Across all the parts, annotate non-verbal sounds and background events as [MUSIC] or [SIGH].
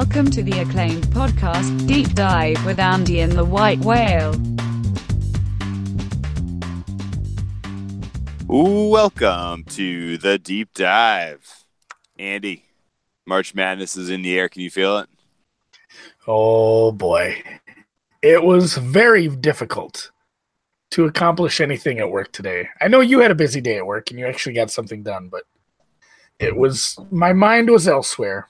Welcome to the acclaimed podcast, Deep Dive with Andy and the White Whale. Welcome to the deep dive. Andy, March Madness is in the air. Can you feel it? Oh boy. It was very difficult to accomplish anything at work today. I know you had a busy day at work and you actually got something done, but it was my mind was elsewhere.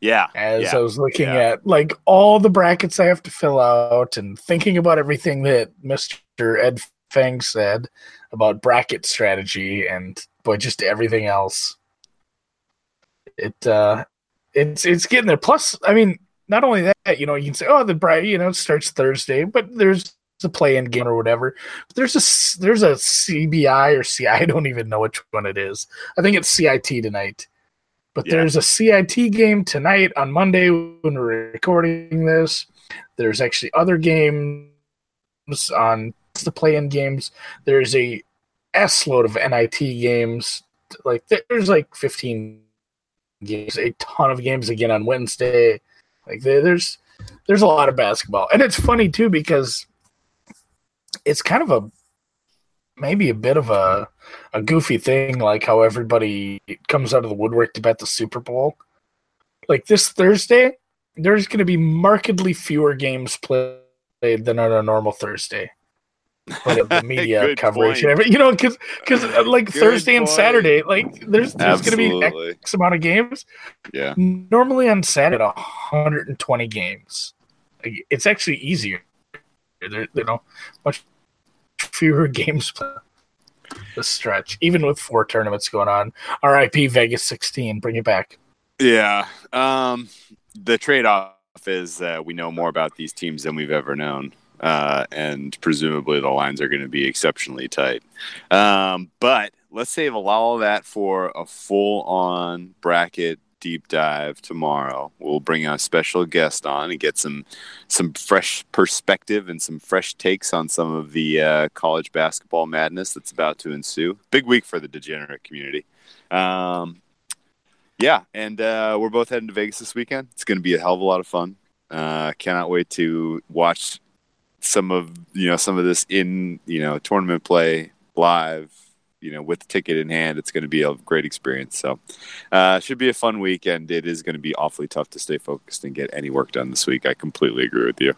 Yeah. As yeah, I was looking yeah. at like all the brackets I have to fill out and thinking about everything that Mr. Ed Feng said about bracket strategy and boy just everything else. It uh it's it's getting there. Plus, I mean, not only that, you know, you can say, oh, the bright, you know, it starts Thursday, but there's a play-in game or whatever. But there's a there's a CBI or CI. [LAUGHS] I don't even know which one it is. I think it's CIT tonight. But Yeah. there's a CIT game tonight on Monday when we're recording this. There's actually other games on the play-in games. There's a s load of NIT games. Like there's like 15 games, a ton of games again on Wednesday. Like there's there's a lot of basketball, and it's funny too because it's kind of a maybe a bit of a a goofy thing, like how everybody comes out of the woodwork to bet the Super Bowl. Like this Thursday, there's going to be markedly fewer games played than on a normal Thursday. But the [LAUGHS] media coverage, point. and everything, you know, because because uh, like Good Thursday and. Saturday, like there's there's going to be X amount of games. Yeah. Normally on Saturday, 120 games. Like, It's actually easier. There, you know, much fewer [LAUGHS] games this stretch, even with four tournaments going on. RIP Vegas 16, bring it back. Yeah. Um, the trade off is that we know more about these teams than we've ever known. Uh, and presumably the lines are going to be exceptionally tight. Um, but let's save all of that for a full on bracket deep dive tomorrow. We'll bring a special guest on and get some some fresh perspective and some fresh takes on some of the uh, college basketball madness that's about to ensue. Big week for the degenerate community. Um, yeah, and uh, we're both heading to Vegas this weekend. It's going to be a hell of a lot of fun. Uh, cannot wait to watch some of you know some of this in you know tournament play live. You know, with the ticket in hand, it's going to be a great experience. So, uh, should be a fun weekend. It is going to be awfully tough to stay focused and get any work done this week. I completely agree with you.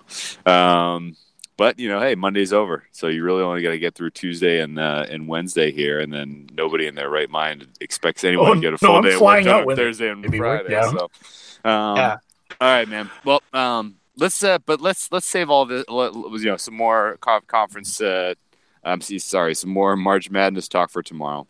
Um, but you know, hey, Monday's over, so you really only got to get through Tuesday and uh, and Wednesday here, and then nobody in their right mind expects anyone Oh, to get a no, full I'm day of work flying out with Thursday and work, Friday. yeah. So, um, Yeah. all right, man. Well, um, let's uh, but let's let's save all the you know some more conference. Uh, um, see, sorry, some more March Madness talk for tomorrow,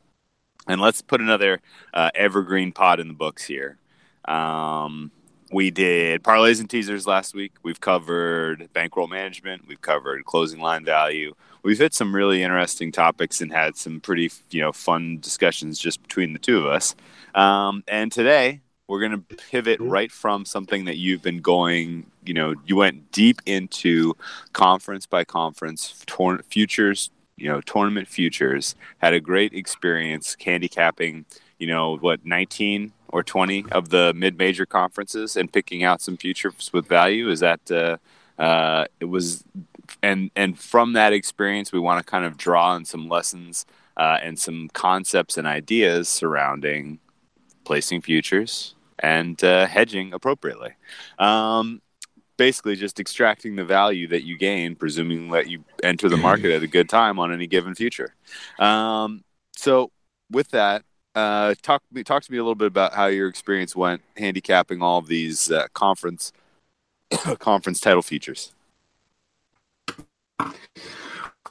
and let's put another uh, evergreen pod in the books here. Um, we did parlays and teasers last week. We've covered bankroll management. We've covered closing line value. We've hit some really interesting topics and had some pretty you know fun discussions just between the two of us. Um, and today we're going to pivot right from something that you've been going. You know, you went deep into conference by conference tour- futures. You know, tournament futures. Had a great experience handicapping. You know what, nineteen or 20 of the mid-major conferences and picking out some futures with value is that uh, uh, it was and and from that experience we want to kind of draw on some lessons uh, and some concepts and ideas surrounding placing futures and uh, hedging appropriately um, basically just extracting the value that you gain presuming that you enter the market at a good time on any given future um, so with that uh, talk talk to me a little bit about how your experience went handicapping all of these uh, conference [COUGHS] conference title futures.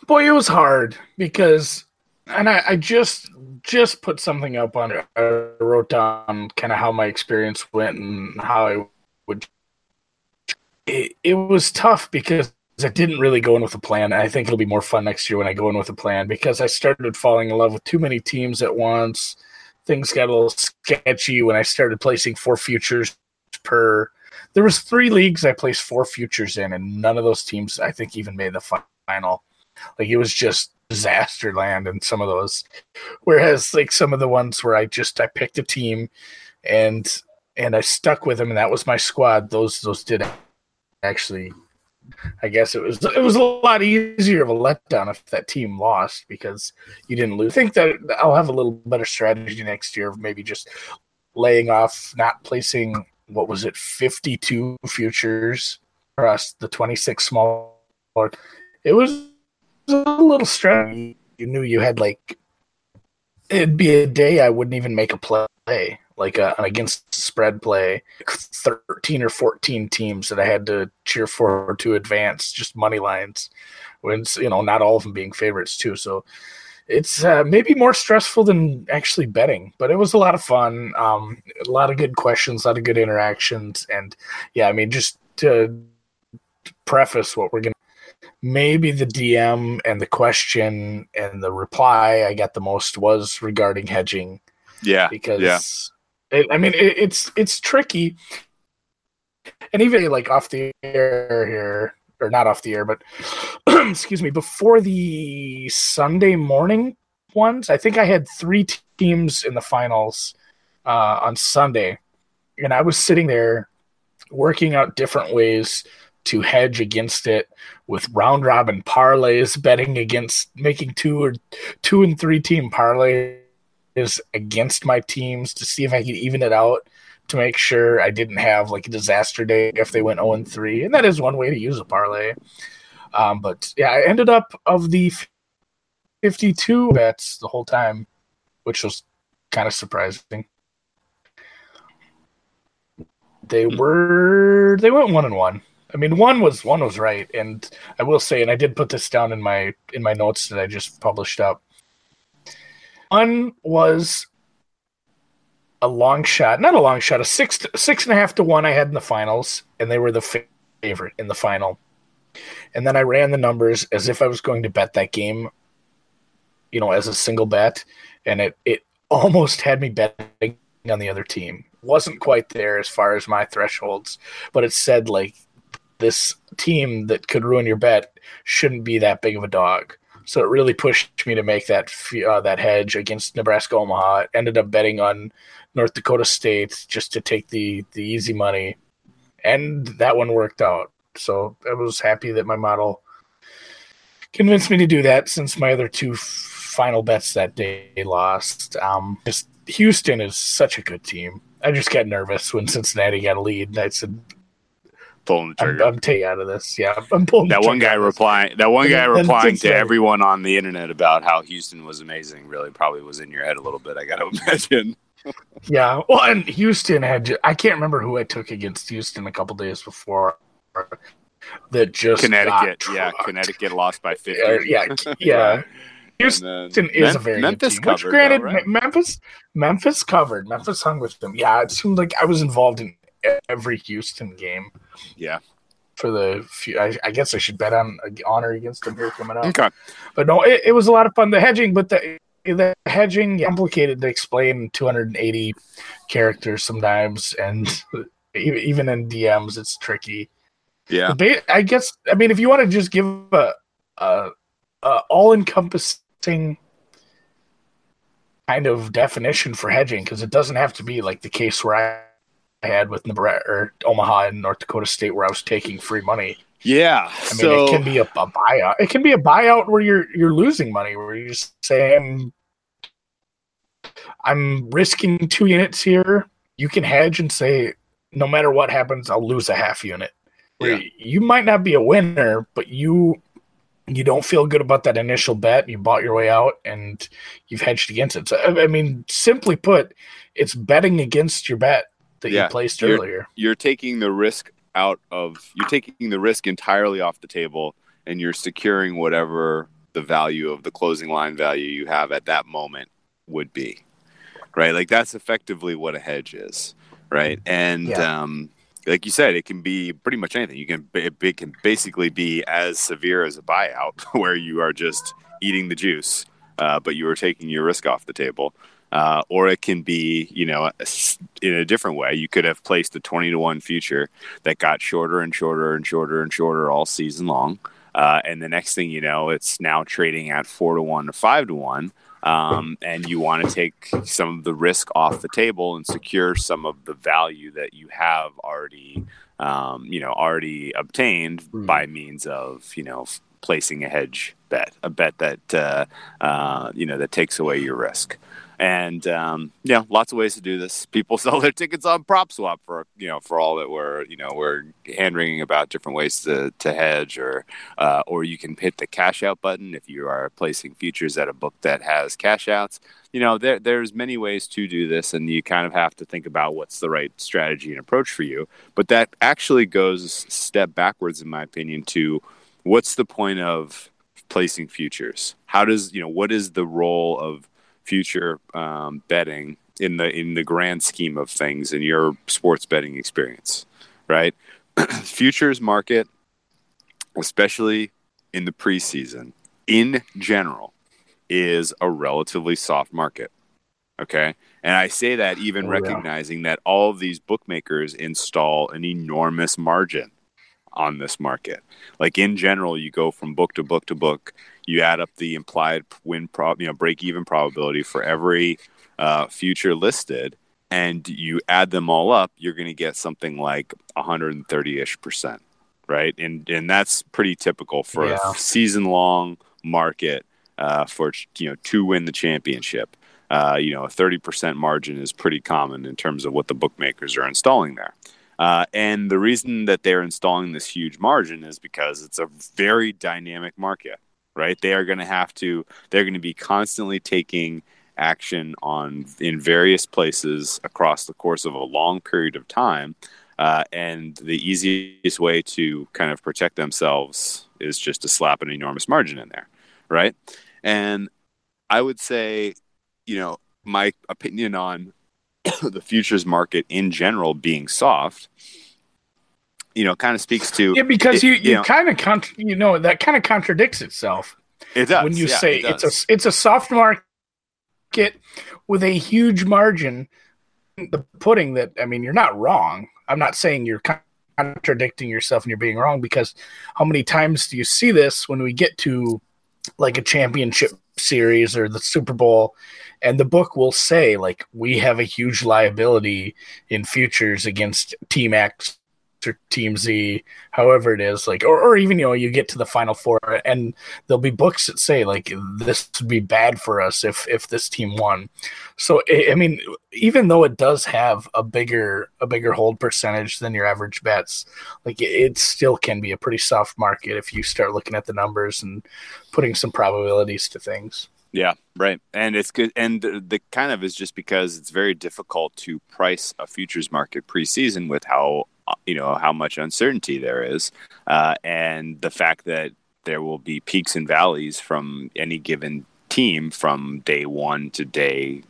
Boy, it was hard because, and I, I just just put something up on it. I wrote down kind of how my experience went and how I would. It, was tough because I didn't really go in with a plan. I think it'll be more fun next year when I go in with a plan because I started falling in love with too many teams at once. Things got a little sketchy when I started placing four futures per. There was three leagues I placed four futures in, and none of those teams I think even made the final. Like it was just disaster land in some of those. Whereas like some of the ones where I just I picked a team and and I stuck with them, and that was my squad. Those those did actually. I guess it was it was a lot easier of a letdown if that team lost because you didn't lose. I think that I'll have a little better strategy next year of maybe just laying off, not placing what was it, fifty two futures across the twenty six small. It was a little stress. You knew you had like it'd be a day I wouldn't even make a play, like a, an against spread play. Thirteen or fourteen teams that I had to cheer for to advance, just money lines. When you know, not all of them being favorites too. So it's uh, maybe more stressful than actually betting, but it was a lot of fun. Um, a lot of good questions, a lot of good interactions, and yeah, I mean, just to preface what we're gonna maybe the DM and the question and the reply I got the most was regarding hedging. Yeah, because yeah. It, I mean it, it's it's tricky, and even like off the air here or not off the air, but [CLEARS THROAT] excuse me, before the Sunday morning ones, I think I had three teams in the finals uh, on Sunday, and I was sitting there working out different ways to hedge against it with round robin parlays, betting against making two or two and three team parlays against my teams to see if I could even it out to make sure I didn't have like a disaster day if they went 0 and 3. And that is one way to use a parlay. Um, but yeah, I ended up of the 52 bets the whole time, which was kind of surprising. They hmm. were they went one and one. I mean, one was one was right, and I will say, and I did put this down in my in my notes that I just published up. One was a long shot, not a long shot, a six six and a half to one I had in the finals, and they were the favorite in the final. And then I ran the numbers as if I was going to bet that game, you know, as a single bet, and it it [LAUGHS] almost had me betting on the other team. wasn't quite there as far as my thresholds, but it said like this team that could ruin your bet shouldn't be that big of a dog. So it really pushed me to make that uh, that hedge against Nebraska Omaha. Ended up betting on North Dakota State just to take the the easy money, and that one worked out. So I was happy that my model convinced me to do that. Since my other two final bets that day lost, um, just Houston is such a good team. I just got nervous when Cincinnati got a lead. I said, pulling the trigger. I'm, I'm taking out of this. Yeah, I'm pulling. That one guy replying. That one guy replying to everyone on the internet about how Houston was amazing. Really, probably was in your head a little bit. I got to [LAUGHS] imagine. yeah, well, and Houston had. I can't remember who I took against Houston a couple days before. That just Connecticut. Yeah, Connecticut lost by fifty. Uh, yeah, yeah. [LAUGHS] Houston is Mem- a very Memphis good team. Which, granted, though, right? Memphis, Memphis covered. Memphis hung with them. Yeah, it seemed like I was involved in every Houston game. Yeah. For the few, I, I guess I should bet on honor against them here coming up. Okay. But no, it, it was a lot of fun. The hedging, but the the hedging complicated to explain 280 characters sometimes, and [LAUGHS] even in DMs, it's tricky. Yeah. I guess I mean if you want to just give a, a, a all encompassing kind of definition for hedging because it doesn't have to be like the case where I had with Nebraska or Omaha and North Dakota State where I was taking free money. Yeah, I mean so... it can be a, a, buyout. It can be a buyout where you're you're losing money, where you just say I'm, I'm risking two units here. You can hedge and say no matter what happens, I'll lose a half unit. Yeah. You might not be a winner, but you you don't feel good about that initial bet. You bought your way out and you've hedged against it. So I mean, simply put, it's betting against your bet that yeah, you placed you're, earlier. You're taking the risk out of you're taking the risk entirely off the table and you're securing whatever the value of the closing line value you have at that moment would be. Right? Like that's effectively what a hedge is, right? And yeah. um like you said, it can be pretty much anything. You can it can basically be as severe as a buyout, [LAUGHS] where you are just eating the juice, uh, but you are taking your risk off the table. Uh, or it can be, you know, in a different way. You could have placed a 20 to 1 future that got shorter and shorter and shorter and shorter all season long. Uh, and the next thing you know, it's now trading at 4 to 1 to 5 to 1. um, and you want to take some of the risk off the table and secure some of the value that you have already, um, you know, already obtained Hmm. by means of you know placing a hedge bet, a bet that uh, uh, you know that takes away your risk. And um, yeah, lots of ways to do this. People [LAUGHS] sell their tickets on PropSwap for you know for all that we're you know we're hand wringing about different ways to, to hedge, or uh, or you can hit the cash out button if you are placing futures at a book that has cash outs. You know there there's many ways to do this, and you kind of have to think about what's the right strategy and approach for you. But that actually goes step backwards, in my opinion, to what's the point of placing futures? How does you know what is the role of future um, betting in the in the grand scheme of things in your sports betting experience, right? [CLEARS THROAT] Futures market, especially in the preseason, in general, is a relatively soft market. Okay. And I say that even Oh, yeah. recognizing that all of these bookmakers install an enormous margin on this market. Like in general, you go from book to book to book, you add up the implied win prob, you know, break even probability for every uh, future listed, and you add them all up, you're going to get something like 130 ish percent, right? And and that's pretty typical for Yeah. a season long market uh, for you know to win the championship. Uh, you know, a 30% margin is pretty common in terms of what the bookmakers are installing there. Uh, and the reason that they're installing this huge margin is because it's a very dynamic market, right? They are going to have to, they're going to be constantly taking action on in various places across the course of a long period of time. Uh, and the easiest way to kind of protect themselves is just to slap an enormous margin in there, right? And I would say, you know, my opinion on [COUGHS] the futures market in general being soft, you know, kind of speaks to Yeah, because It- you you you know- kind of con- you know that kind of contradicts itself it does when you yeah, say it it's a it's a soft market with a huge margin. The pudding that I mean, you're not wrong. I'm not saying you're contradicting yourself and you're being wrong because how many times do you see this when we get to like a championship series or the Super Bowl and the book will say like we have a huge liability in futures against team X or team Z, however it is, like or, or even you know, you get to the final four and there'll be books that say like this would be bad for us if if this team won. So I mean, even though it does have a bigger a bigger hold percentage than your average bets, like it still can be a pretty soft market if you start looking at the numbers and putting some probabilities to things. Yeah, right. And it's good. And the, the kind of is just because it's very difficult to price a futures market preseason with how uh, you know how much uncertainty there is, uh, and the fact that there will be peaks and valleys from any given team from day one to day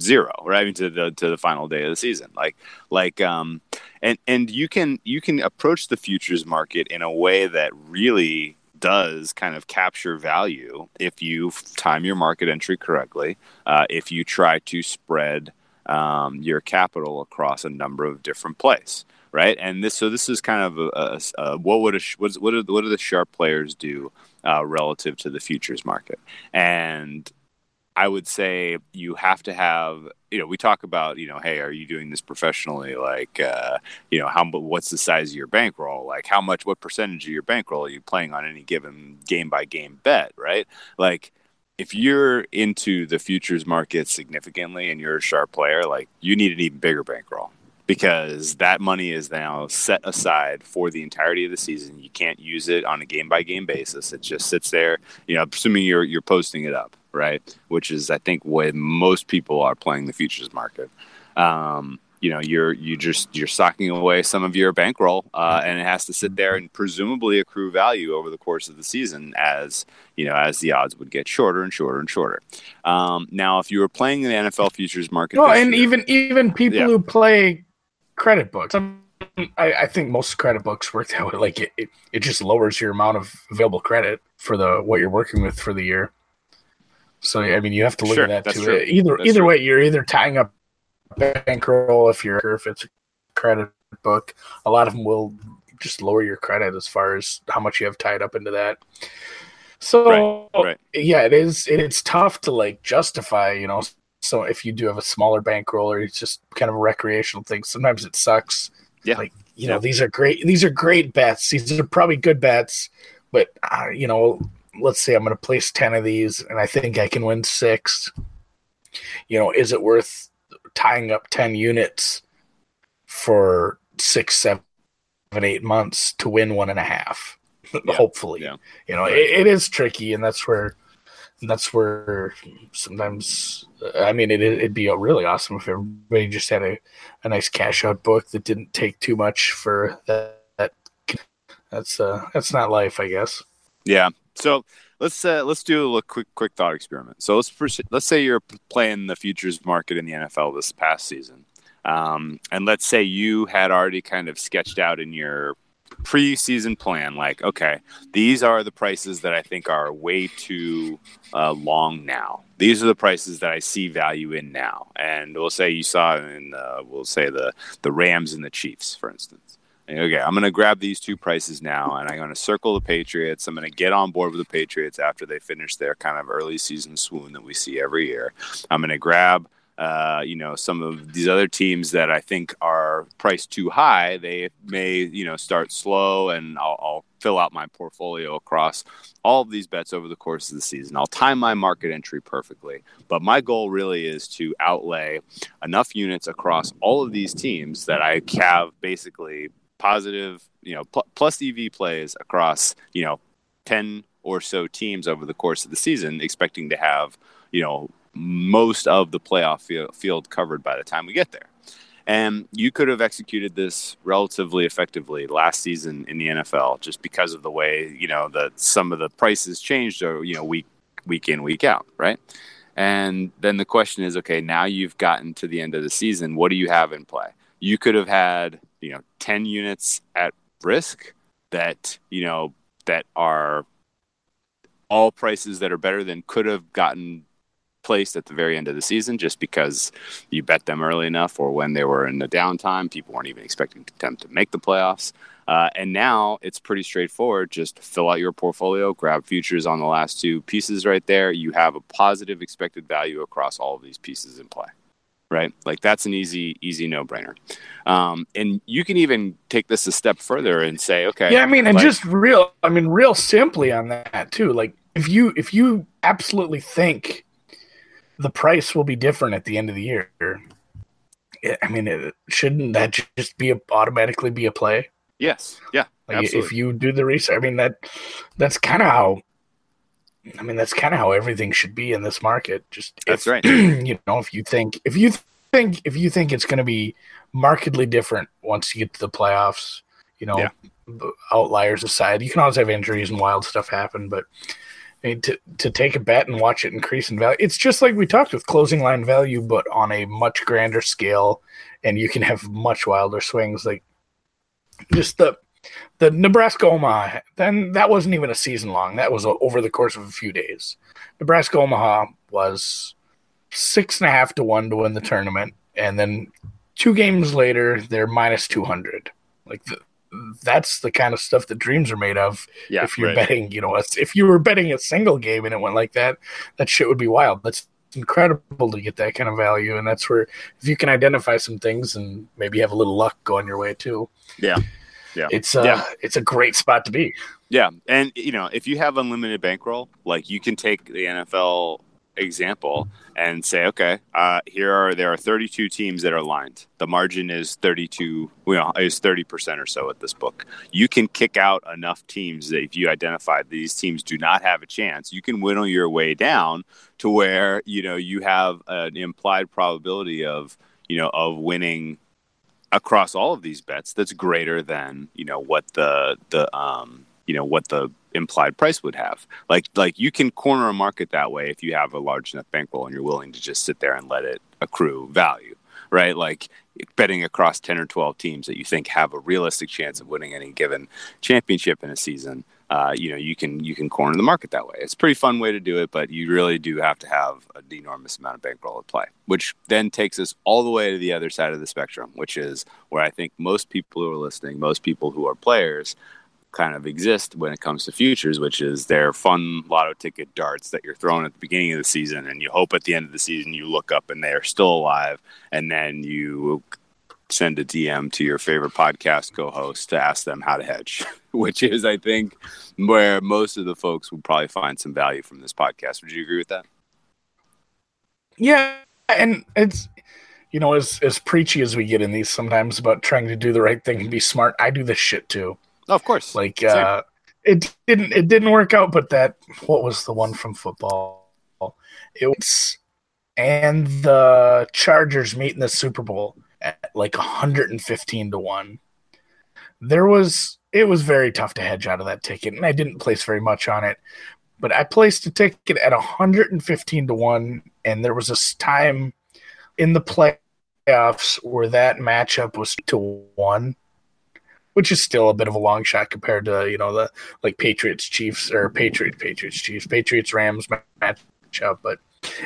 zero, right? I mean, to the to the final day of the season. Like like um, and and you can you can approach the futures market in a way that really does kind of capture value if you time your market entry correctly, uh, if you try to spread um, your capital across a number of different plays, right? And this, so this is kind of a, a, a what would a, what do, what do the sharp players do uh, relative to the futures market? And I would say you have to have, you know, we talk about, you know, hey, are you doing this professionally? Like, uh, you know, how what's the size of your bankroll? Like, how much, what percentage of your bankroll are you playing on any given game by game bet, right? Like, if you're into the futures market significantly and you're a sharp player, like, you need an even bigger bankroll because that money is now set aside for the entirety of the season. You can't use it on a game by game basis. It just sits there, you know, assuming you're you're posting it up, right? Which is I think when most people are playing the futures market. Um, you know, you're you just you're socking away some of your bankroll, uh, and it has to sit there and presumably accrue value over the course of the season as you know as the odds would get shorter and shorter and shorter. Um, now, if you were playing the NFL futures market, No, and year- even even people Yeah. who play credit books. Um, I, I think most credit books work that way. Like it, it, it just lowers your amount of available credit for the what you're working with for the year. So I mean, you have to look Sure, at that too. true. Either That's either true. way, you're either tying up bankroll if you're if it's a credit book. A lot of them will just lower your credit as far as how much you have tied up into that. So Right, right. yeah, it is. It's tough to like justify, you know. So if you do have a smaller bankroll or it's just kind of a recreational thing, sometimes it sucks. Yeah. Like you know, these are great. These are great bets. These are probably good bets, but uh, you know, let's say I'm going to place ten of these, and I think I can win six. You know, is it worth tying up ten units for six, seven, eight months to win one and a half? [LAUGHS] Yeah. Hopefully, Yeah. you know, it, it is tricky, and that's where that's where sometimes I mean it, it'd be really awesome if everybody just had a, a nice cash out book that didn't take too much for that. that that's uh that's not life, I guess. Yeah. So let's uh, let's do a little quick quick thought experiment. So let's pers- let's say you're playing the futures market in the NFL this past season, um, and let's say you had already kind of sketched out in your preseason plan, like, okay, these are the prices that I think are way too uh, long now. These are the prices that I see value in now, and we'll say you saw in uh, we'll say the the Rams and the Chiefs, for instance. Okay, I'm going to grab these two prices now, and I'm going to circle the Patriots. I'm going to get on board with the Patriots after they finish their kind of early season swoon that we see every year. I'm going to grab, uh, you know, some of these other teams that I think are priced too high. They may, you know, start slow, and I'll, I'll fill out my portfolio across all of these bets over the course of the season. I'll time my market entry perfectly, but my goal really is to outlay enough units across all of these teams that I have basically positive, you know, pl- plus EV plays across, you know, 10 or so teams over the course of the season, expecting to have, you know, most of the playoff field, covered by the time we get there. And you could have executed this relatively effectively last season in the NFL just because of the way, you know, that some of the prices changed, or, you know, week, week in, week out, right? And then the question is, okay, now you've gotten to the end of the season. What do you have in play? You could have had, you know, 10 units at risk that, you know, that are all prices that are better than could have gotten placed at the very end of the season just because you bet them early enough or when they were in the downtime. People weren't even expecting them to make the playoffs. Uh, and now it's pretty straightforward. Just fill out your portfolio, grab futures on the last two pieces right there. You have a positive expected value across all of these pieces in play. Right? Like that's an easy, easy no brainer. Um, and you can even take this a step further and say, okay, Yeah, I mean, and like- just real, I mean, real simply on that too. Like, if you if you absolutely think the price will be different at the end of the year, I mean, it, shouldn't that just be a, automatically be a play? yes, yeah, Like, absolutely. if you do the research, I mean that that's kind of how. I mean, that's kind of how everything should be in this market. Just That's if- right. [CLEARS THROAT] You know, if you think if you think if you think it's going to be markedly different once you get to the playoffs, you know, Yeah. outliers aside, you can always have injuries and wild stuff happen, but I mean, to to take a bet and watch it increase in value, it's just like we talked with closing line value, but on a much grander scale, and you can have much wilder swings. Like just the the Nebraska Omaha, then that wasn't even a season long. That was over the course of a few days. Nebraska Omaha was six and a half to one to win the tournament, and then two games later they're minus two hundred. Like the, that's the kind of stuff that dreams are made of. yeah, if you're right. betting, you know, if you were betting a single game and it went like that, that shit would be wild. That's incredible to get that kind of value, and that's where if you can identify some things and maybe have a little luck going your way too. Yeah. Yeah. It's uh, Yeah. it's a great spot to be. Yeah, and you know, if you have unlimited bankroll, like you can take the NFL example and say, okay, uh, here are there are 32 teams that are lined. The margin is 32, you know, is 30 percent or so at this book. You can kick out enough teams that if you identify these teams do not have a chance, you can whittle your way down to where you know you have an implied probability of you know of winning across all of these bets that's greater than you know what the the um you know what the implied price would have. Like like you can corner a market that way if you have a large enough bankroll and you're willing to just sit there and let it accrue value right? Like betting across 10 or 12 teams that you think have a realistic chance of winning any given championship in a season uh, you know you can you can corner the market that way. It's a pretty fun way to do it but you really do have to have an enormous amount of bankroll at play which then takes us all the way to the other side of the spectrum which is where i think most people who are listening most people who are players kind of exist when it comes to futures, which is they're fun lotto ticket darts that you're throwing at the beginning of the season, and you hope at the end of the season you look up and they're still alive, and then you send a DM to your favorite podcast co-host to ask them how to hedge, [LAUGHS] which is, I think, where most of the folks will probably find some value from this podcast. Would you agree with that? Yeah, and it's you know as as preachy as we get in these sometimes about trying to do the right thing and be smart. I do this shit too. Oh, of course. Like uh, it didn't it didn't work out, but that what was the one from football? It was and the Chargers meet in the Super Bowl at like 115 to 1. There was it was very tough to hedge out of that ticket and I didn't place very much on it. But I placed a ticket at 115 to 1 and there was this time in the playoffs where that matchup was to 1 which is still a bit of a long shot compared to you know the like Patriots Chiefs or Patriot Patriots Chiefs Patriots Rams matchup, but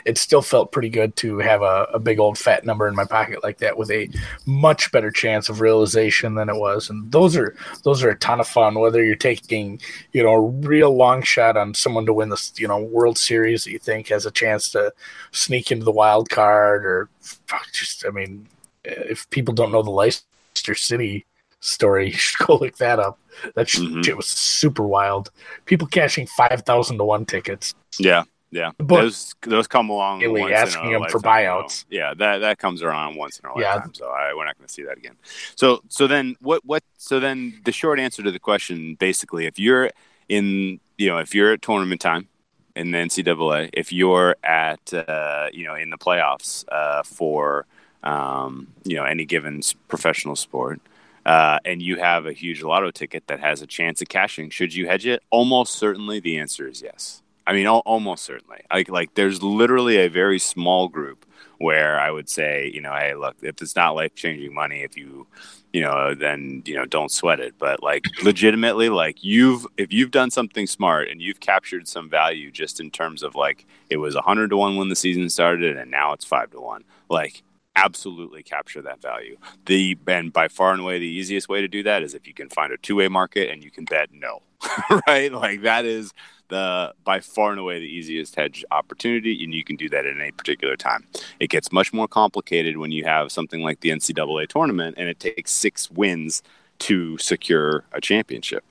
it still felt pretty good to have a, a big old fat number in my pocket like that with a much better chance of realization than it was. And those are those are a ton of fun. Whether you're taking you know a real long shot on someone to win this you know World Series that you think has a chance to sneak into the wild card, or fuck, just I mean, if people don't know the Leicester City story. [LAUGHS] You should go look that up. That Mhm. was super wild. People cashing five thousand to one tickets. Yeah, yeah. But- those those come along. Once asking them for buyouts. Yeah, that that comes around once in a Yeah. lifetime. So I, we're not going to see that again. So so then what what so then the short answer to the question basically, if you're in you know if you're at tournament time in the NCAA, if you're at uh, you know in the playoffs uh, for um, you know any given professional sport. Uh, and you have a huge lotto ticket that has a chance of cashing. Should you hedge it? Almost certainly, the answer is yes. I mean, al- almost certainly. Like, like there's literally a very small group where I would say, you know, hey, look, if it's not life changing money, if you, you know, then you know, don't sweat it. But like, [CLEARS THROAT] legitimately, like you've if you've done something smart and you've captured some value just in terms of like it was a hundred to one when the season started and now it's five to one, like absolutely capture that value. The and by far and away the easiest way to do that is if you can find a two way market and you can bet no, [LAUGHS] right? Like that is the by far and away the easiest hedge opportunity, and you can do that at any particular time. It gets much more complicated when you have something like the NCAA tournament, and it takes six wins to secure a championship.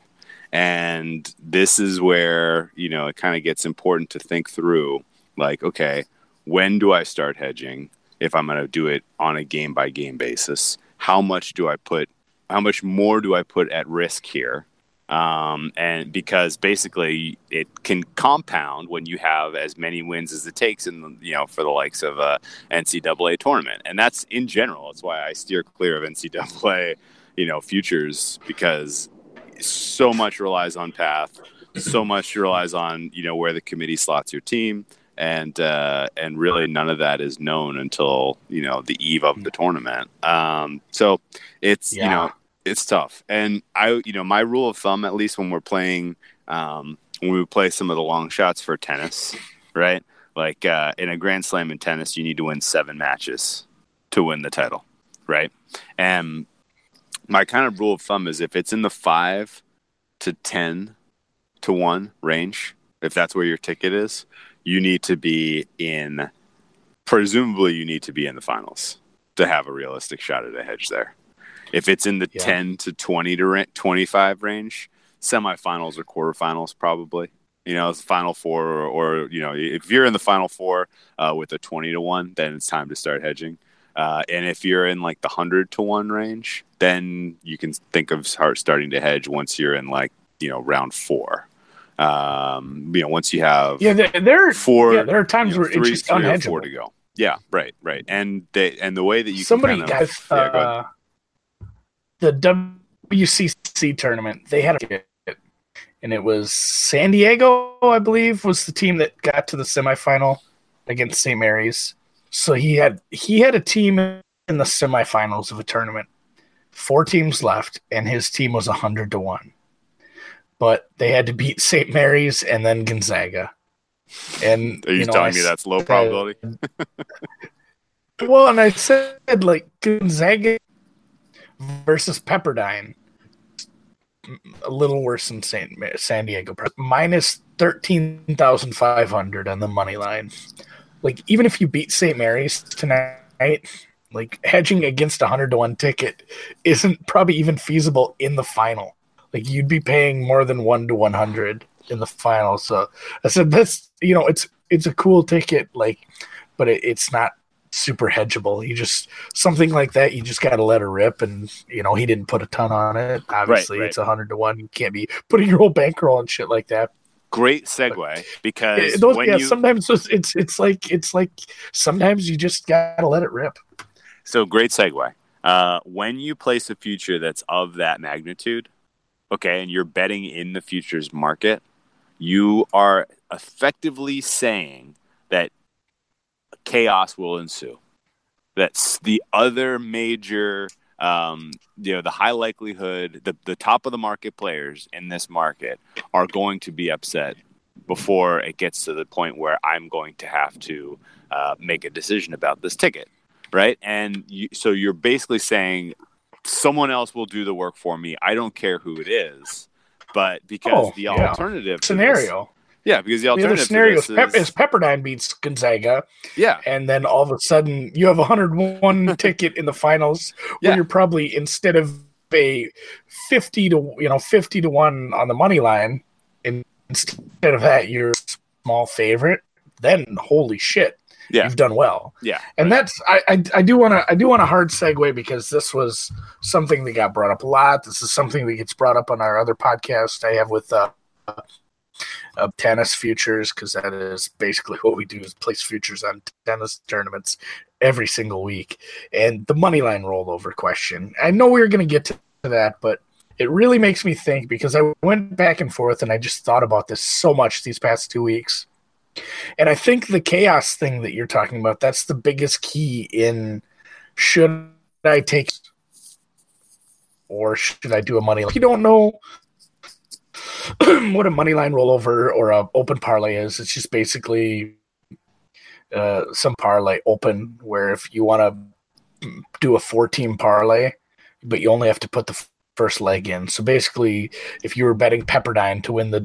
And this is where you know it kind of gets important to think through, like, okay, when do I start hedging? If I'm going to do it on a game by game basis, how much do I put? How much more do I put at risk here? um, and because basically it can compound when you have as many wins as it takes in the, you know for the likes of a NCAA tournament, and that's in general. That's why I steer clear of NCAA, you know, futures because so much relies on path, so much relies on you know where the committee slots your team, and uh, and really none of that is known until you know the eve of the tournament. Um, so it's you know it's tough. And I, you know, my rule of thumb, at least when we're playing, um, when we play some of the long shots for tennis, right? Like uh, in a Grand Slam in tennis, you need to win seven matches to win the title, right? And my kind of rule of thumb is if it's in the five to ten to one range, if that's where your ticket is, you need to be in. Presumably, you need to be in the finals to have a realistic shot at a hedge there. If it's in the Yeah. 10 to 20 to ra- 25 range, semifinals or quarterfinals probably. You know, it's final four, or, or you know, if you're in the final four uh, with a 20 to one, then it's time to start hedging. Uh, and if you're in like the 100 to one range, then you can think of start starting to hedge once you're in like, you know, round four. Um, you know, once you have Yeah, there, there, four, yeah, there are times you know, where three, it's just three or four to go. Yeah, right, right. And they and the way that you Somebody can kind of, yeah, uh, the WCC tournament. They had a and it was San Diego, I believe, was the team that got to the semifinal against St. Mary's. So he had he had a team in the semifinals of a tournament. Four teams left, and his team was hundred to one. But they had to beat St. Mary's and then Gonzaga. And Are you, know, telling I me that's low probability? [LAUGHS] Well, and I said like Gonzaga versus Pepperdine. a little worse than San, San Diego. Minus 13,500 on the money line. Like, even if you beat St. Mary's tonight, like hedging against a 100 to 1 ticket isn't probably even feasible in the final. Like, you'd be paying more than 1 to 100 in the final. So I said, that's, you know, it's, it's a cool ticket, like, but it, it's not super hedgeable. You just something like that. You just got to let it rip, and you know he didn't put a ton on it. Obviously, right, right. it's a hundred to one. You can't be putting your whole bankroll and shit like that. Great segue because those, yeah, you... sometimes it's it's like it's like sometimes you just gotta let it rip. So great segue. Uh, when you place a future that's of that magnitude, okay, and you're betting in the futures market, you are effectively saying that chaos will ensue. That's the other major, um, you know, the high likelihood, the, the top of the market players in this market are going to be upset before it gets to the point where I'm going to have to uh, make a decision about this ticket, right? And you, so you're basically saying someone else will do the work for me. I don't care who it is, but because oh, the yeah. alternative scenario yeah, because the alternative the scenario is, Pep- is, Pepperdine beats Gonzaga. Yeah, and then all of a sudden you have a hundred one [LAUGHS] ticket in the finals where yeah. you're probably instead of a fifty to you know fifty to one on the money line, instead of that you're small favorite. Then holy shit, yeah. you've done well. Yeah, and right. that's I I, I do want to I do want a hard segue because this was something that got brought up a lot. This is something that gets brought up on our other podcast I have with. Uh, of tennis futures because that is basically [LAUGHS] what we do is place futures on tennis tournaments every single week. And the money line rollover question. I know we are going to get to that, but it really makes me think because I went back and forth and I just thought about this so much these past two weeks. And I think the chaos thing that you're talking about, that's the biggest key in should I take or should I do a money? line? You don't know [CLEARS THROAT] what a money line rollover or a open parlay is. It's just basically uh, some parlay open where if you want to do a four team parlay, but you only have to put the first leg in. So basically, if you were betting Pepperdine to win the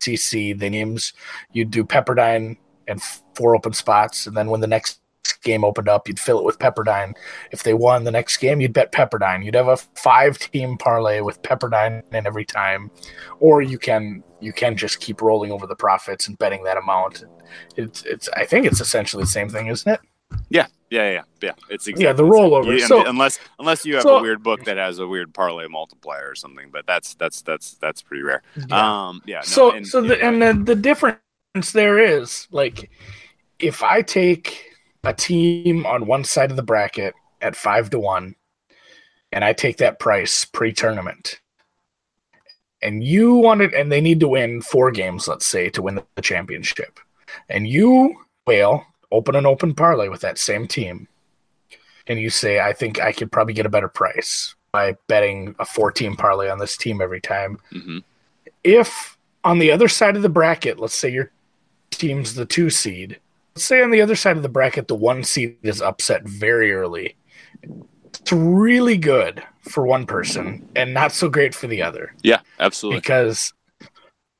WCC, the names you'd do Pepperdine and four open spots, and then when the next game opened up, you'd fill it with Pepperdine. If they won the next game, you'd bet Pepperdine. You'd have a five team parlay with Pepperdine in every time, or you can you can just keep rolling over the profits and betting that amount. It's it's I think it's essentially the same thing, isn't it? Yeah, yeah, yeah, yeah. It's exactly yeah the rollover. You, so, unless unless you have so, a weird book that has a weird parlay multiplier or something, but that's that's that's that's pretty rare. Yeah. Um, yeah. No, so and, so the, and the the difference there is like if I take a team on one side of the bracket at five to one, and I take that price pre tournament, and you want it, and they need to win four games, let's say, to win the championship, and you, Whale, open an open parlay with that same team, and you say, I think I could probably get a better price by betting a four team parlay on this team every time. Mm-hmm. If on the other side of the bracket, let's say your team's the two seed, say on the other side of the bracket, the one seed is upset very early. It's really good for one person and not so great for the other. Yeah, absolutely. Because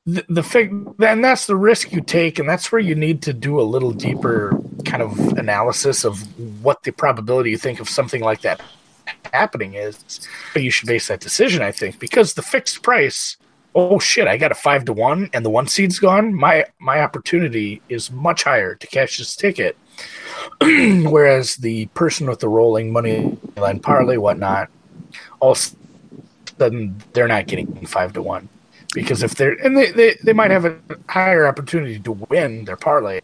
the, the and that's the risk you take, and that's where you need to do a little deeper kind of analysis of what the probability you think of something like that happening is. But you should base that decision, I think, because the fixed price oh shit, I got a five to one and the one seed's gone, my my opportunity is much higher to cash this ticket. [CLEARS THROAT] Whereas the person with the rolling money line parlay, whatnot, all of a sudden they're not getting five to one. Because if they're and they, they, they might have a higher opportunity to win their parlay,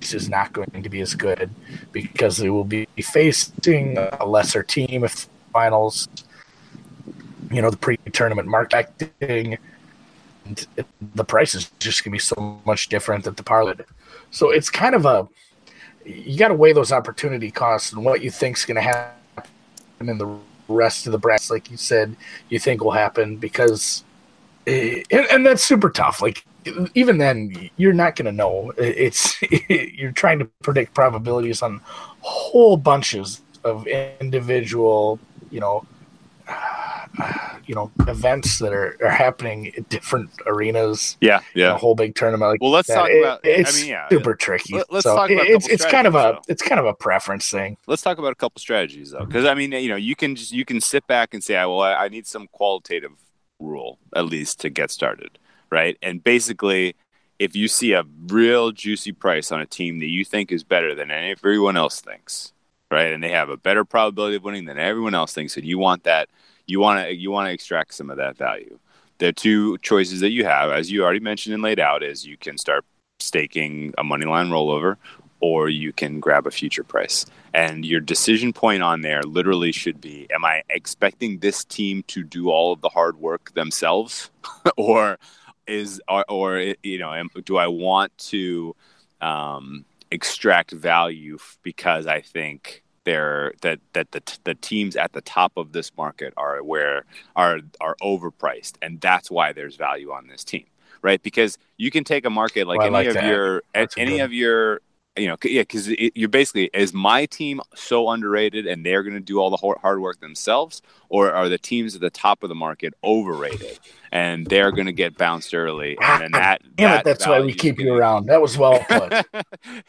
this is not going to be as good because they will be facing a lesser team if finals you know the pre-tournament marketing and the price is just gonna be so much different than the parlay. So it's kind of a you got to weigh those opportunity costs and what you think is going to happen in the rest of the brackets, like you said, you think will happen because, and, and that's super tough. Like even then, you're not going to know. It's [LAUGHS] you're trying to predict probabilities on whole bunches of individual, you know, uh, [SIGHS] you know events that are, are happening at different arenas. Yeah, yeah. A whole big tournament. Like well, let's that. talk It- about. It's I mean, yeah. super tricky. Let- let's so talk about it's it's kind of a strategies, it's kind of a preference thing. let's talk about a couple strategies though because i mean you know you can just you can sit back and say well I, I need some qualitative rule at least to get started right? And basically if you see a real juicy price on a team that you think is better than everyone else thinks right and they have a better probability of winning than everyone else thinks and you want that you want to you want to extract some of that value the two choices that you have as you already mentioned and laid out is you can start staking a money line rollover or you can grab a future price. And your decision point on there literally should be Am I expecting this team to do all of the hard work themselves? [LAUGHS] or is, or, or, you know, am, do I want to um, extract value because I think they're that that the the teams at the top of this market are where are are overpriced and that's why there's value on this team right because you can take a market like Well, any like of that. your That's any good- of your you know, yeah, because you're basically is my team so underrated and they're going to do all the hard work themselves, or are the teams at the top of the market overrated and they're going to get bounced early, and then ah, that Damn that it, that's why we keep you around. That was well put.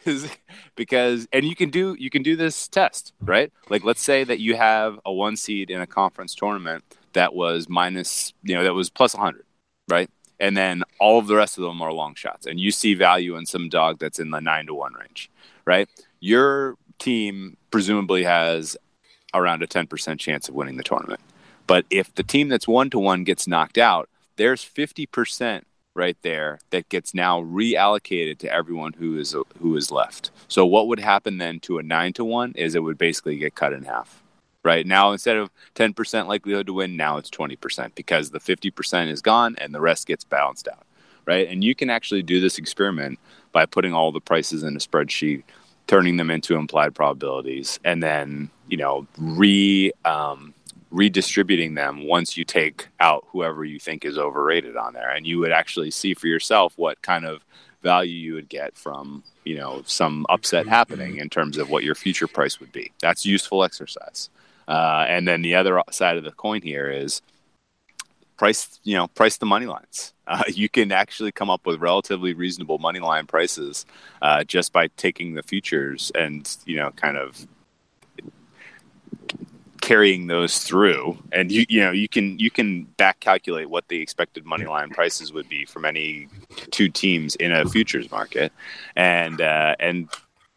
[LAUGHS] because and you can do you can do this test right like let's say that you have a one seed in a conference tournament that was minus you know that was plus 100 right and then all of the rest of them are long shots and you see value in some dog that's in the 9 to 1 range right your team presumably has around a 10% chance of winning the tournament but if the team that's 1 to 1 gets knocked out there's 50% right there that gets now reallocated to everyone who is who is left. So what would happen then to a 9 to 1 is it would basically get cut in half. Right? Now instead of 10% likelihood to win, now it's 20% because the 50% is gone and the rest gets balanced out. Right? And you can actually do this experiment by putting all the prices in a spreadsheet, turning them into implied probabilities and then, you know, re um, redistributing them once you take out whoever you think is overrated on there and you would actually see for yourself what kind of value you would get from you know some upset happening in terms of what your future price would be that's useful exercise uh, and then the other side of the coin here is price you know price the money lines. [LAUGHS] Uh, you can actually come up with relatively reasonable money line prices uh, just by taking the futures and you know kind of carrying those through. And you you know you can you can back calculate what the expected money line prices would be from any two teams in a futures market. And uh, and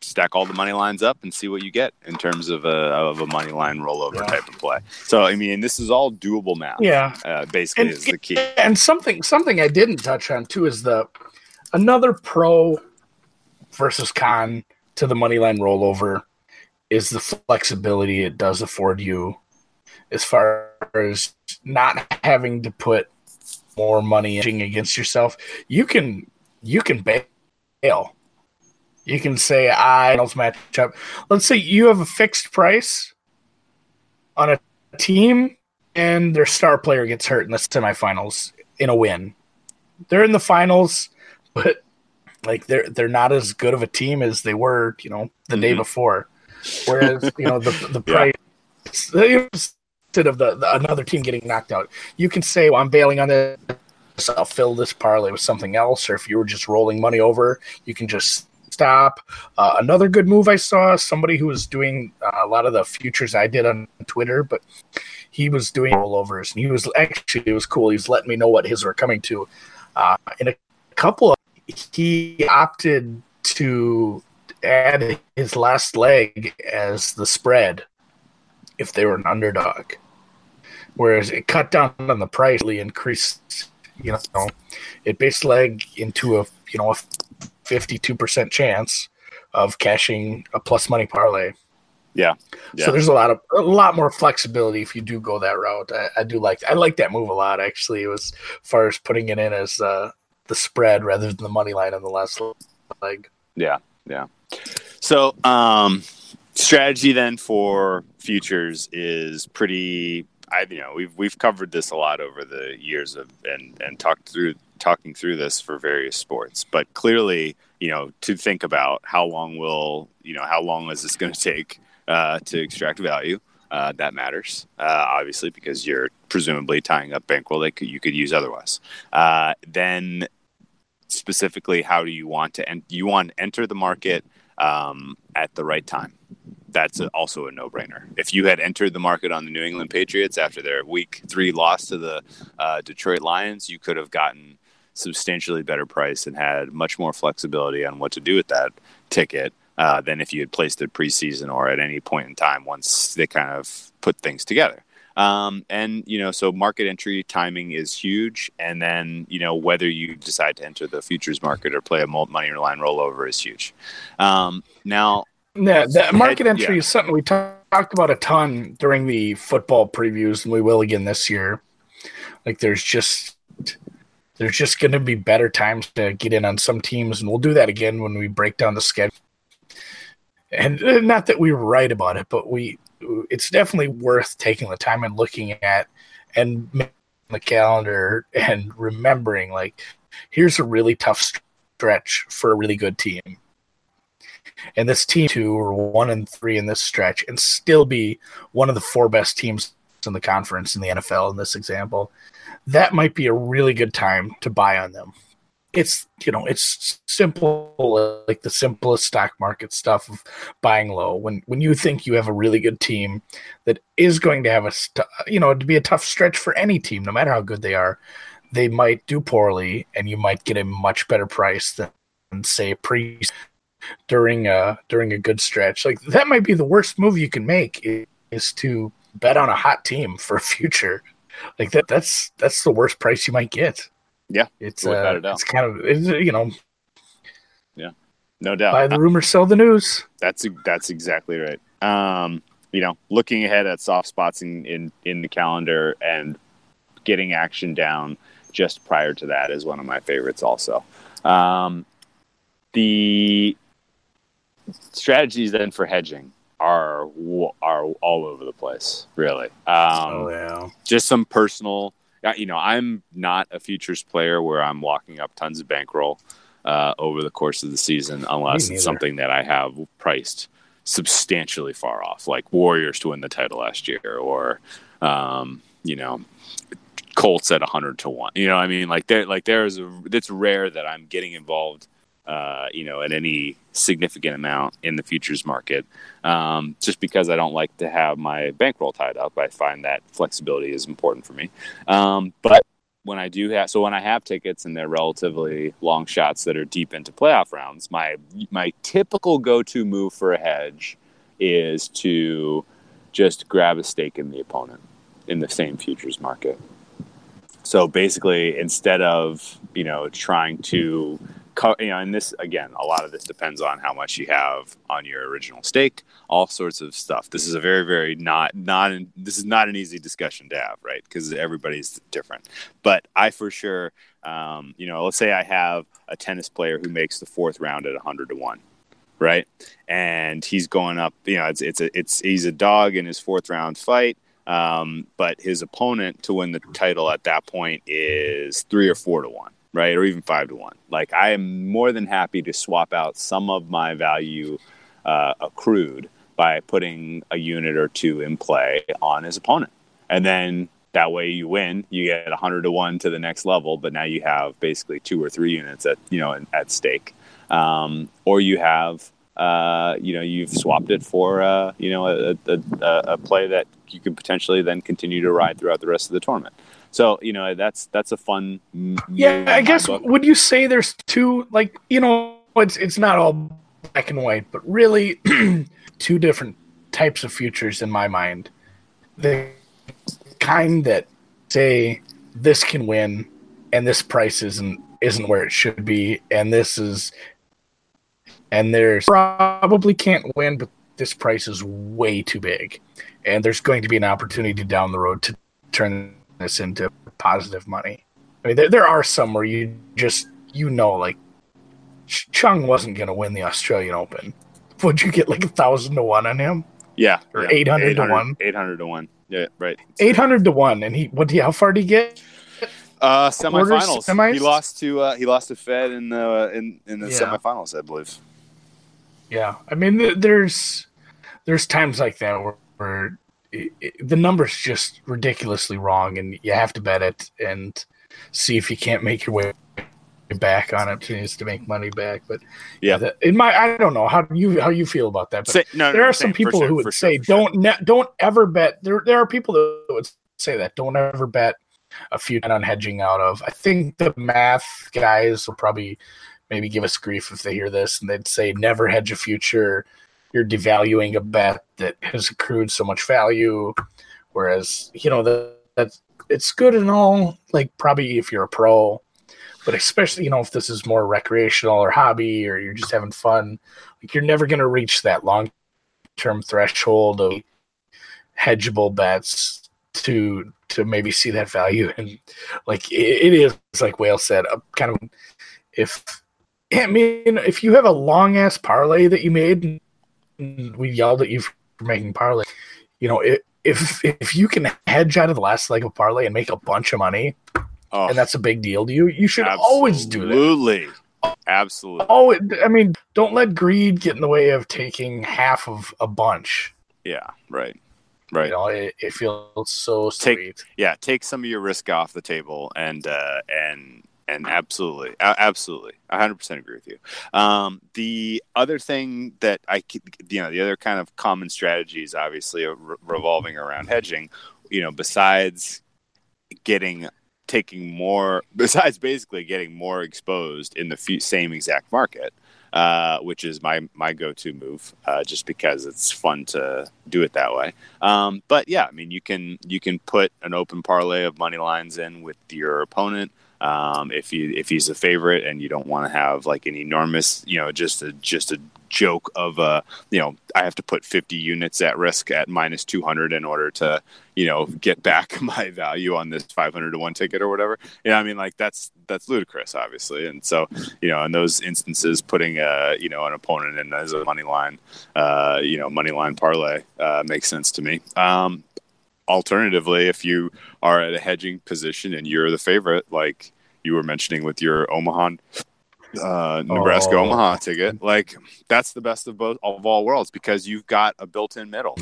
stack all the money lines up and see what you get in terms of a of a money line rollover Yeah. type of play so i mean this is all doable math Yeah. uh, basically And- is the key And something something I didn't touch on too is the another pro versus con to the money line rollover is the flexibility it does afford you as far as not having to put more money in against yourself. You can you can bail. You can say I don't match up. Let's say you have a fixed price on a team and their star player gets hurt in the semifinals in a win. They're in the finals, [LAUGHS] but like they're they're not as good of a team as they were, you know, the day Mhm. before. Whereas you know the the [LAUGHS] Yeah. price instead of the, the another team getting knocked out, you can say, "Well, I'm bailing on this. I'll fill this parlay with something else." Or if you were just rolling money over, you can just stop. Uh, another good move I saw somebody who was doing uh, a lot of the futures I did on Twitter, but he was doing rollovers and he was actually it was cool. He was letting me know what his were coming to. Uh, in a couple of he opted to add his last leg as the spread if they were an underdog. Whereas it cut down on the price, increased, you know, it base leg into a you know a fifty-two percent chance of cashing a plus money parlay. Yeah. Yeah. So there's a lot of a lot more flexibility if you do go that route. I, I do like I like that move a lot. Actually, it was as far as putting it in as uh, the spread rather than the money line on the last leg. Yeah, yeah. So, um, strategy then for futures is pretty. I you know we've we've covered this a lot over the years of and and talked through talking through this for various sports, but clearly you know to think about how long will you know how long is this going to take uh, to extract value. uh, that matters, uh, obviously, because you're presumably tying up bankroll that you could use otherwise. Uh, then, specifically, how do you want to? En- you want to enter the market um, at the right time. That's a, also a no-brainer. If you had entered the market on the New England Patriots after their Week Three loss to the uh, Detroit Lions, you could have gotten substantially better price and had much more flexibility on what to do with that ticket uh, than if you had placed it preseason or at any point in time once they kind of put things together. Um, and you know, so market entry timing is huge, and then you know whether you decide to enter the futures market or play a money line rollover is huge. Um, now, yeah, the market entry yeah. is something we talked about a ton during the football previews, and we will again this year. Like, there's just there's just going to be better times to get in on some teams, and we'll do that again when we break down the schedule. And uh, not that we were right about it, but we it's definitely worth taking the time and looking at and the calendar and remembering like here's a really tough stretch for a really good team and this team two or one and three in this stretch and still be one of the four best teams in the conference in the NFL in this example that might be a really good time to buy on them. It's you know it's simple like the simplest stock market stuff of buying low. When when you think you have a really good team that is going to have a st- you know to be a tough stretch for any team no matter how good they are they might do poorly and you might get a much better price than say pre during a during a good stretch. Like that might be the worst move you can make is, is to bet on a hot team for future like that that's that's the worst price you might get yeah, it's uh, it's kind of it's, you know. Yeah, no doubt. Buy the rumor, sell the news. That's that's exactly right. Um, you know, looking ahead at soft spots in, in in the calendar and getting action down just prior to that is one of my favorites. Also, um, the strategies then for hedging are are all over the place. Really, um, oh yeah. Just some personal you know, I'm not a futures player where I'm locking up tons of bankroll uh, over the course of the season, unless it's something that I have priced substantially far off, like Warriors to win the title last year, or um, you know, Colts at hundred to one. You know, I mean, like there, like there's a, it's rare that I'm getting involved uh, you know, at any significant amount in the futures market. Um, just because I don't like to have my bankroll tied up, I find that flexibility is important for me. Um, but when I do have, so when I have tickets and they're relatively long shots that are deep into playoff rounds, my my typical go-to move for a hedge is to just grab a stake in the opponent in the same futures market. So basically, instead of you know trying to you know, and this again, a lot of this depends on how much you have on your original stake, all sorts of stuff. This is a very, very not not this is not an easy discussion to have, right? Because everybody's different. But I for sure, um, you know, let's say I have a tennis player who makes the fourth round at hundred to one, right? And he's going up. You know, it's it's a, it's he's a dog in his fourth round fight. Um, but his opponent to win the title at that point is three or four to one right? Or even five to one. Like I am more than happy to swap out some of my value uh, accrued by putting a unit or two in play on his opponent. And then that way you win, you get 100 to 1 to the next level, but now you have basically two or three units at, you know, at stake. Um, or you have, uh, you know, you've swapped it for, uh, you know, a, a, a, play that you can potentially then continue to ride throughout the rest of the tournament. So you know that's that's a fun. Yeah, I guess book. would you say there's two like you know it's it's not all black and white, but really [CLEARS THROAT] two different types of futures in my mind. The kind that say this can win and this price isn't isn't where it should be and this is and there's probably can't win but this price is way too big and there's going to be an opportunity down the road to turn this into positive money. I mean, there, there are some where you just you know like Chung wasn't going to win the Australian Open. Would you get like a thousand to one on him? Yeah, or yeah. eight hundred to one. Eight hundred to one. Yeah, right. Eight hundred to one, and he what? How far did he get? Uh, semifinals. Semis? He lost to uh, he lost to Fed in the in in the yeah. semifinals, I believe. Yeah, I mean, there's there's times like that where, where it, it, the number's just ridiculously wrong, and you have to bet it and see if you can't make your way back on opportunities to make money back. But Yeah. the, in my I don't know how you how you feel about that. But Say- no, there no, are same, some people sure, who would say sure. don't ne- don't ever bet. There there are people that would say that don't ever bet a few on hedging out of. I think the math guys will probably maybe give us grief if they hear this and they'd say never hedge a future. You're devaluing a bet that has accrued so much value. Whereas you know that that's it's good and all. Like probably if you're a pro, but especially you know if this is more recreational or hobby or you're just having fun, like you're never going to reach that long term threshold of hedgeable bets to to maybe see that value [LAUGHS] and like it, it is like whale said a kind of if i mean if you have a long ass parlay that you made we yelled at you for making parlay you know if if you can hedge out of the last leg of parlay and make a bunch of money Oh, and that's a big deal to you you should always do that Absolutely. Absolutely. oh i mean don't let greed get in the way of taking half of a bunch Yeah. Right. Right. you know it, it feels so Take- sweet yeah take some of your risk off the table and uh and and absolutely absolutely i 100% agree with you. Um the other thing that I, you know the other kind of common strategies obviously re- revolving around hedging you know besides getting taking more [LAUGHS] besides basically getting more exposed in the f- same exact market uh, which is my my go-to move uh, just because it's fun to do it that way. Um, but yeah, I mean, you can you can put an open parlay of money lines in with your opponent um, if you if he's a favorite and you don't want to have like an enormous, you know, just a just a joke of uh, you know, I have to put 50 units at risk at minus 200 in order to you know get back [LAUGHS] my value on this 500 to one ticket or whatever. Yeah, I mean, like that's that's ludicrous, obviously, and so you know, in those instances, putting uh, you know an opponent in as a money line uh, you know, money line parlay uh, makes sense to me. Um, alternatively, if you are at a hedging position and you're the favorite, like you were mentioning with your Omaha, uh, Nebraska Oh. Omaha ticket, like that's the best of both of all worlds because you've got a built-in middle.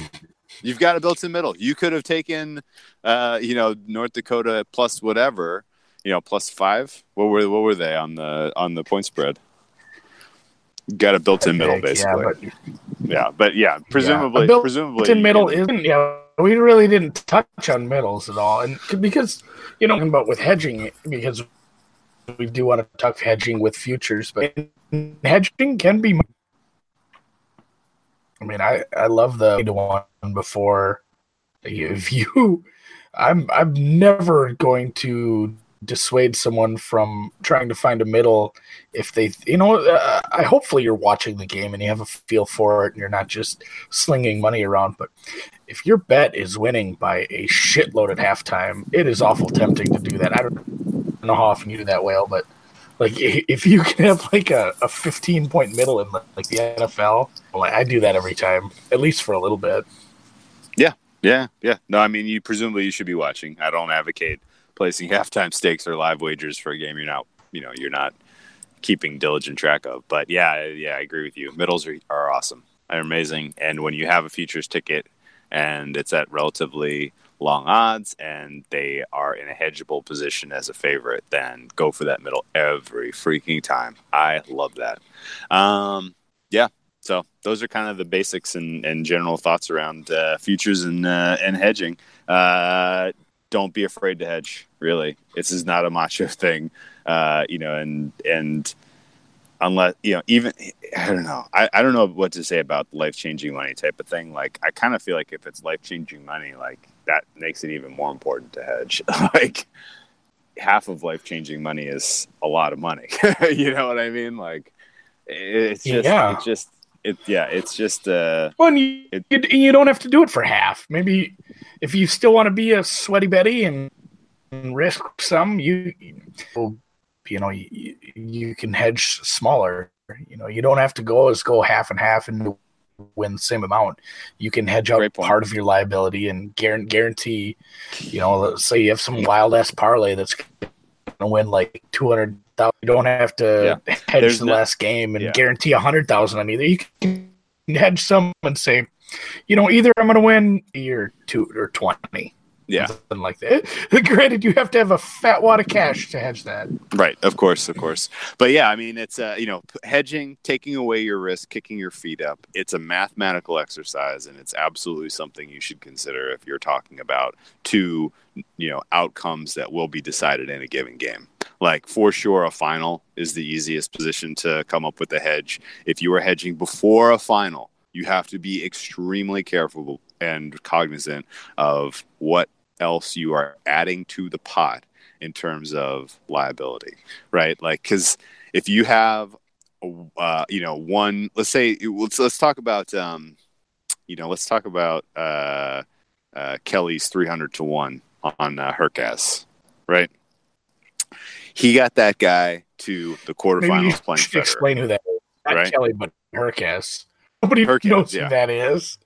You've got a built-in middle. You could have taken, uh, you know, North Dakota plus whatever, you know, plus five. What were what were they on the on the point spread? Got a built-in middle, basically. yeah, but Yeah, but yeah, presumably, A built- presumably, in you middle isn't yeah we really didn't touch on middles at all and because you know about with hedging because we do want to talk hedging with futures but hedging can be i mean i i love the one before. If you i'm i'm never going to dissuade someone from trying to find a middle if they you know uh, i hopefully you're watching the game and you have a feel for it and you're not just slinging money around but if your bet is winning by a shitload at halftime it is awful tempting to do that i don't know how often you do that whale but like if you can have like a, a 15 point middle in like the nfl well i do that every time at least for a little bit Yeah. Yeah, yeah. No, I mean, you presumably you should be watching. I don't advocate placing [LAUGHS] halftime stakes or live wagers for a game you're not, you know, you're not keeping diligent track of. But yeah, yeah, I agree with you. Middles are, are awesome. They're amazing. And when you have a futures ticket and it's at relatively long odds and they are in a hedgeable position as a favorite, then go for that middle every freaking time. I love that. Um, yeah, so those are kind of the basics and, and general thoughts around uh, futures and uh, and hedging. Uh, don't be afraid to hedge. Really, this is not a macho [LAUGHS] thing, uh, you know. And and unless you know, even I don't know. I, I don't know what to say about life changing money type of thing. Like I kind of feel like if it's life changing money, like that makes it even more important to hedge. [LAUGHS] like half of life changing money is a lot of money. [LAUGHS] you know what I mean? Like it's just Yeah. it's just it yeah it's just uh Well, you, It- you, you don't have to do it for half. Maybe if you still want to be a sweaty Betty and, and risk some, you you know you, you can hedge smaller. You know, you don't have to go as go half and half and win the same amount. You can hedge out part of your liability and guarantee, guarantee. You know, let's say you have some wild ass parlay that's going to win like two hundred thousand. You don't have to hedge There's the no- last game and yeah. guarantee a hundred thousand on either. You can hedge some and say, you know, either I'm going to win or two or twenty. Yeah. Something like that. [LAUGHS] Granted, you have to have a fat wad of cash to hedge that. Right, of course, of course. But yeah, I mean, it's uh, you know, hedging, taking away your risk, kicking your feet up. It's a mathematical exercise, and it's absolutely something you should consider if you're talking about two, you know, outcomes that will be decided in a given game. Like for sure, a final is the easiest position to come up with a hedge. If you were hedging before a final, you have to be extremely careful and cognizant of what else you are adding to the pot in terms of liability, right? Like, because if you have, uh, you know, one, let's say, let's let's talk about, um, you know, let's talk about uh, uh, Kelly's three hundred to one on uh, Hurkacz, right? He got that guy to the quarterfinals Maybe playing. Federer, explain who that is. Not right? Kelly, but Hurkacz. Nobody knows yeah. who that is.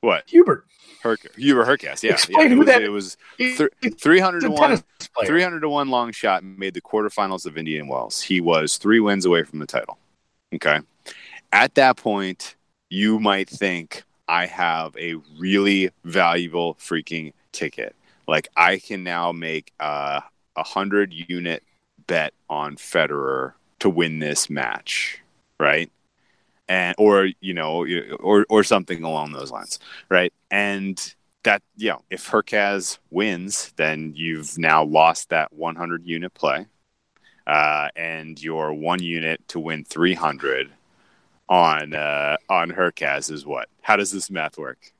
What? Hubert. Herc, you were Hurkacz, yeah. Explain yeah. who It was, that- it was He- Thir- 300 to 1 300 to 1 long shot made the quarterfinals of Indian Wells. He was three wins away from the title. Okay. At that point, you might think, I have a really valuable freaking ticket. Like, I can now make a 100 unit bet on Federer to win this match, right? And, or, you know, or, or something along those lines, right? And that you know if Hurkacz wins, then you've now lost that 100 unit play, uh, and your one unit to win 300 on uh, on Hurkacz is what? How does this math work?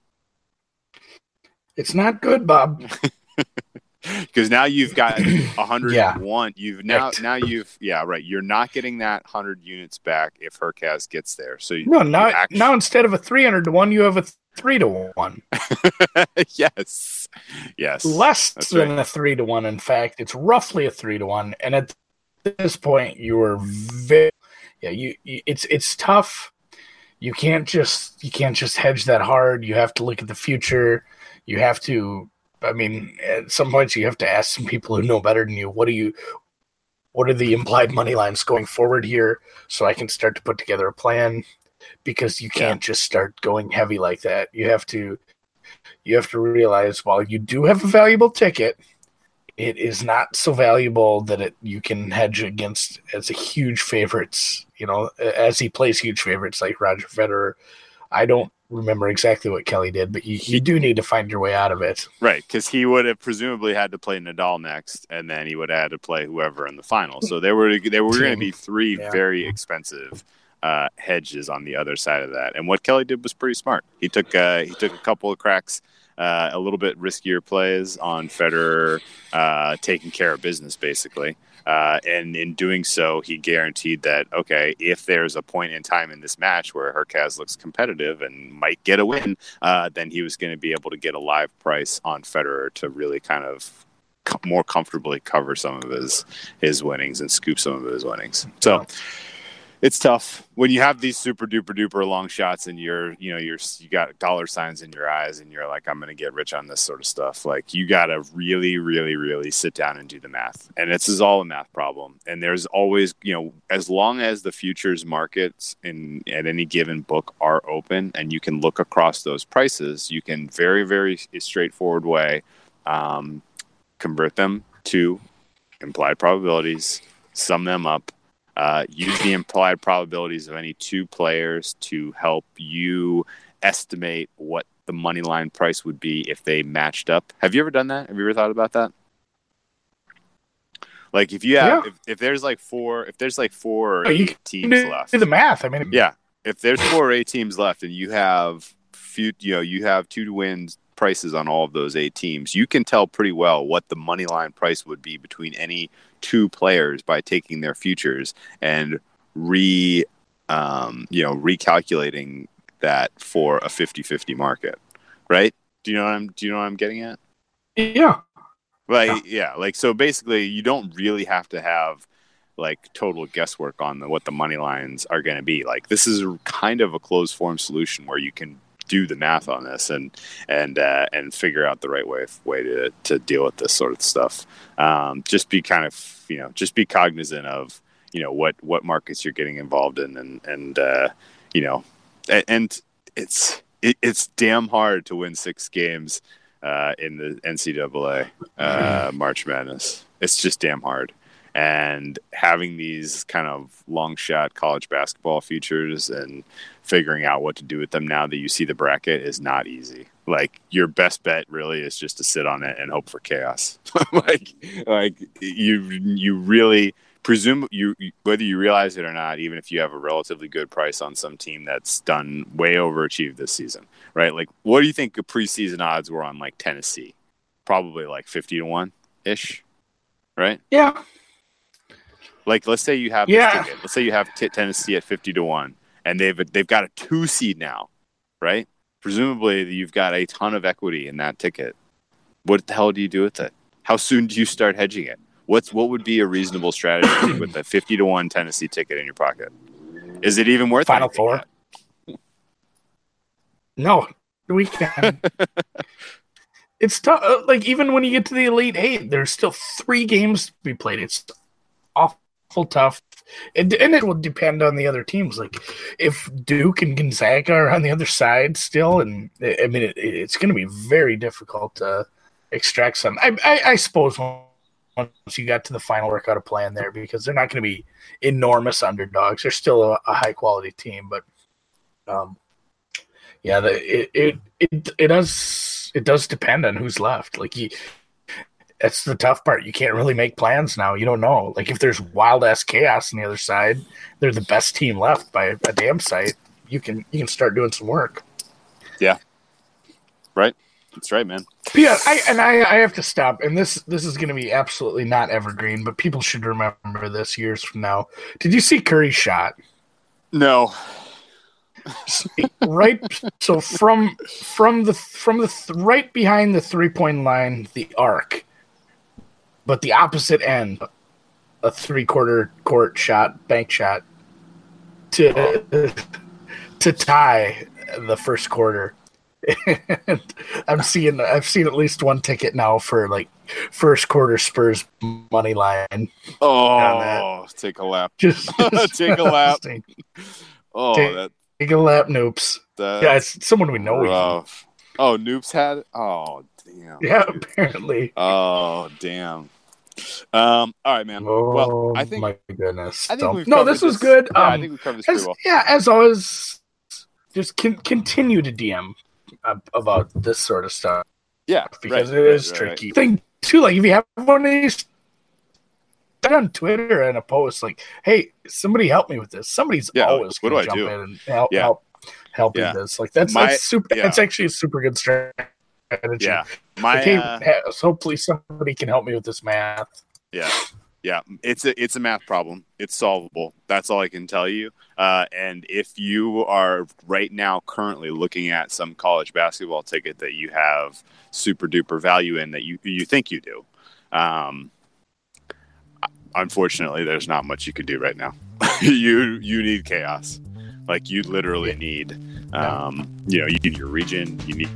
It's not good, Bob. [LAUGHS] [LAUGHS] Because now you've got [CLEARS THROAT] 101. You've now Correct. now you've yeah right. You're not getting that 100 units back if Hurkacz gets there. So you, No, now, you act- now instead of a 300 to 1, you have a 3 to 1. [LAUGHS] yes, yes, Less That's than right. a 3 to 1, in fact. It's roughly a 3 to 1. And at this point, you are very. Yeah, you, you it's it's tough. You can't just you can't just hedge that hard. You have to look at the future. You have to I mean, at some points you have to ask some people who know better than you. What do you what are the implied money lines going forward here so I can start to put together a plan because you can't just start going heavy like that. You have to you have to realize while you do have a valuable ticket, it is not so valuable that it you can hedge against as a huge favorites, you know, as he plays huge favorites like Roger Federer. I don't remember exactly what Kelly did, but you, you do need to find your way out of it. Right, because he would have presumably had to play Nadal next, and then he would have had to play whoever in the final. So there were there were going to be three Yeah. very expensive uh, hedges on the other side of that. And what Kelly did was pretty smart. He took uh, he took a couple of cracks, uh, a little bit riskier plays on Federer, uh, taking care of business basically. Uh, and in doing so, he guaranteed that okay, if there's a point in time in this match where Hurkacz looks competitive and might get a win, uh, then he was going to be able to get a live price on Federer to really kind of co- more comfortably cover some of his his winnings and scoop some of his winnings. So it's tough when you have these super duper duper long shots and you're you know you're you got dollar signs in your eyes and you're like I'm to get rich on this sort of stuff. Like you got to really really really sit down and do the math. And this is all a math problem. And there's always you know as long as the futures markets in at any given book are open and you can look across those prices, you can very very straightforward way um, convert them to implied probabilities, sum them up, uh, use the implied probabilities of any two players to help you estimate what the money line price would be if they matched up. Have you ever done that? Have you ever thought about that? Like if you have, Yeah. if, if there's like four, if there's like four or Oh, eight teams do left, the math. I mean, yeah, if there's four or eight teams left, and you have few, you know, you have two wins prices on all of those eight teams, you can tell pretty well what the money line price would be between any two players by taking their futures and re, um, you know, recalculating that for a 50-50 market, right? Do you know what I'm? Do you know what I'm getting at? yeah. Like, yeah, like so. Basically, you don't really have to have like total guesswork on the, what the money lines are going to be. Like, this is kind of a closed form solution where you can do the math on this and and uh, and figure out the right way way to to deal with this sort of stuff. Um, just be kind of you know just be cognizant of you know what what markets you're getting involved in and and uh, you know a- and it's it, it's damn hard to win six games uh, in the NCAA uh, March Madness. It's just damn hard. And having these kind of long shot college basketball futures and figuring out what to do with them now that you see the bracket is not easy. Like your best bet really is just to sit on it and hope for chaos. [LAUGHS] like like you you really presume you whether you realize it or not, even if you have a relatively good price on some team that's done way overachieved this season, right? Like, what do you think the preseason odds were on like Tennessee? Probably like fifty to one ish, right? Yeah. Like, let's say you have yeah. Ticket. Let's say you have t- Tennessee at fifty to one, and they've they've got a two seed now, right? Presumably, you've got a ton of equity in that ticket. What the hell do you do with it? How soon do you start hedging it? What's what would be a reasonable strategy with a fifty to one Tennessee ticket in your pocket? Is it even worth Final four? Yet? No, we can. [LAUGHS] it's tough. Uh, like even when you get to the elite eight, there's still three games to be played. It's awful tough. It, and it will depend on the other teams. Like if Duke and Gonzaga are on the other side still, and I mean, it, it's going to be very difficult to extract some. I, I, I suppose once you got to the final work out a plan there because they're not going to be enormous underdogs. They're still a, a high quality team, but um, yeah, the, it, it it it does it does depend on who's left. Like you, that's the tough part. You can't really make plans now. You don't know. Like if there's wild ass chaos on the other side, they're the best team left by a, damn sight. You can you can start doing some work. Yeah. Right. That's right, man. Yeah, I and I, I have to stop. And this this is going to be absolutely not evergreen, but people should remember this years from now. Did you see Curry's shot? No. right. So from from the from the th- right behind the three point line, the arc, but the opposite end, a three quarter court shot, bank shot, to to tie the first quarter. And I'm seeing I've seen at least one ticket now for like first quarter Spurs money line. Oh, take a lap. [LAUGHS] Just, [LAUGHS] just take a lap. Oh, take, that, take a lap, Noops. Yeah, it's someone we know. Rough. Oh, Noops had. Oh, damn. Yeah, dude. [LAUGHS] apparently. Oh, damn. Um. All right, man. Oh, well, I think. My goodness. I think we've no, this was this. good. Yeah, um, I think we covered this as, pretty well. Yeah, as always, just con- continue to DM about this sort of stuff. Yeah, because right, it is right, tricky. Right. Thing too, like if you have one of these on Twitter and a post like, "Hey, somebody help me with this." Somebody's yeah, always what do I do? in and help Yeah. help help Yeah. this. Like that's My- that's super. yeah. That's actually a super good strategy. Yeah, my hey, uh, hopefully somebody can help me with this math. yeah, yeah. It's a it's a math problem. It's solvable. That's all I can tell you. Uh, and if you are right now currently looking at some college basketball ticket that you have super duper value in that you you think you do, um, unfortunately, there's not much you can do right now. [LAUGHS] you you need chaos. Like you literally need, um, you know, you need your region. You need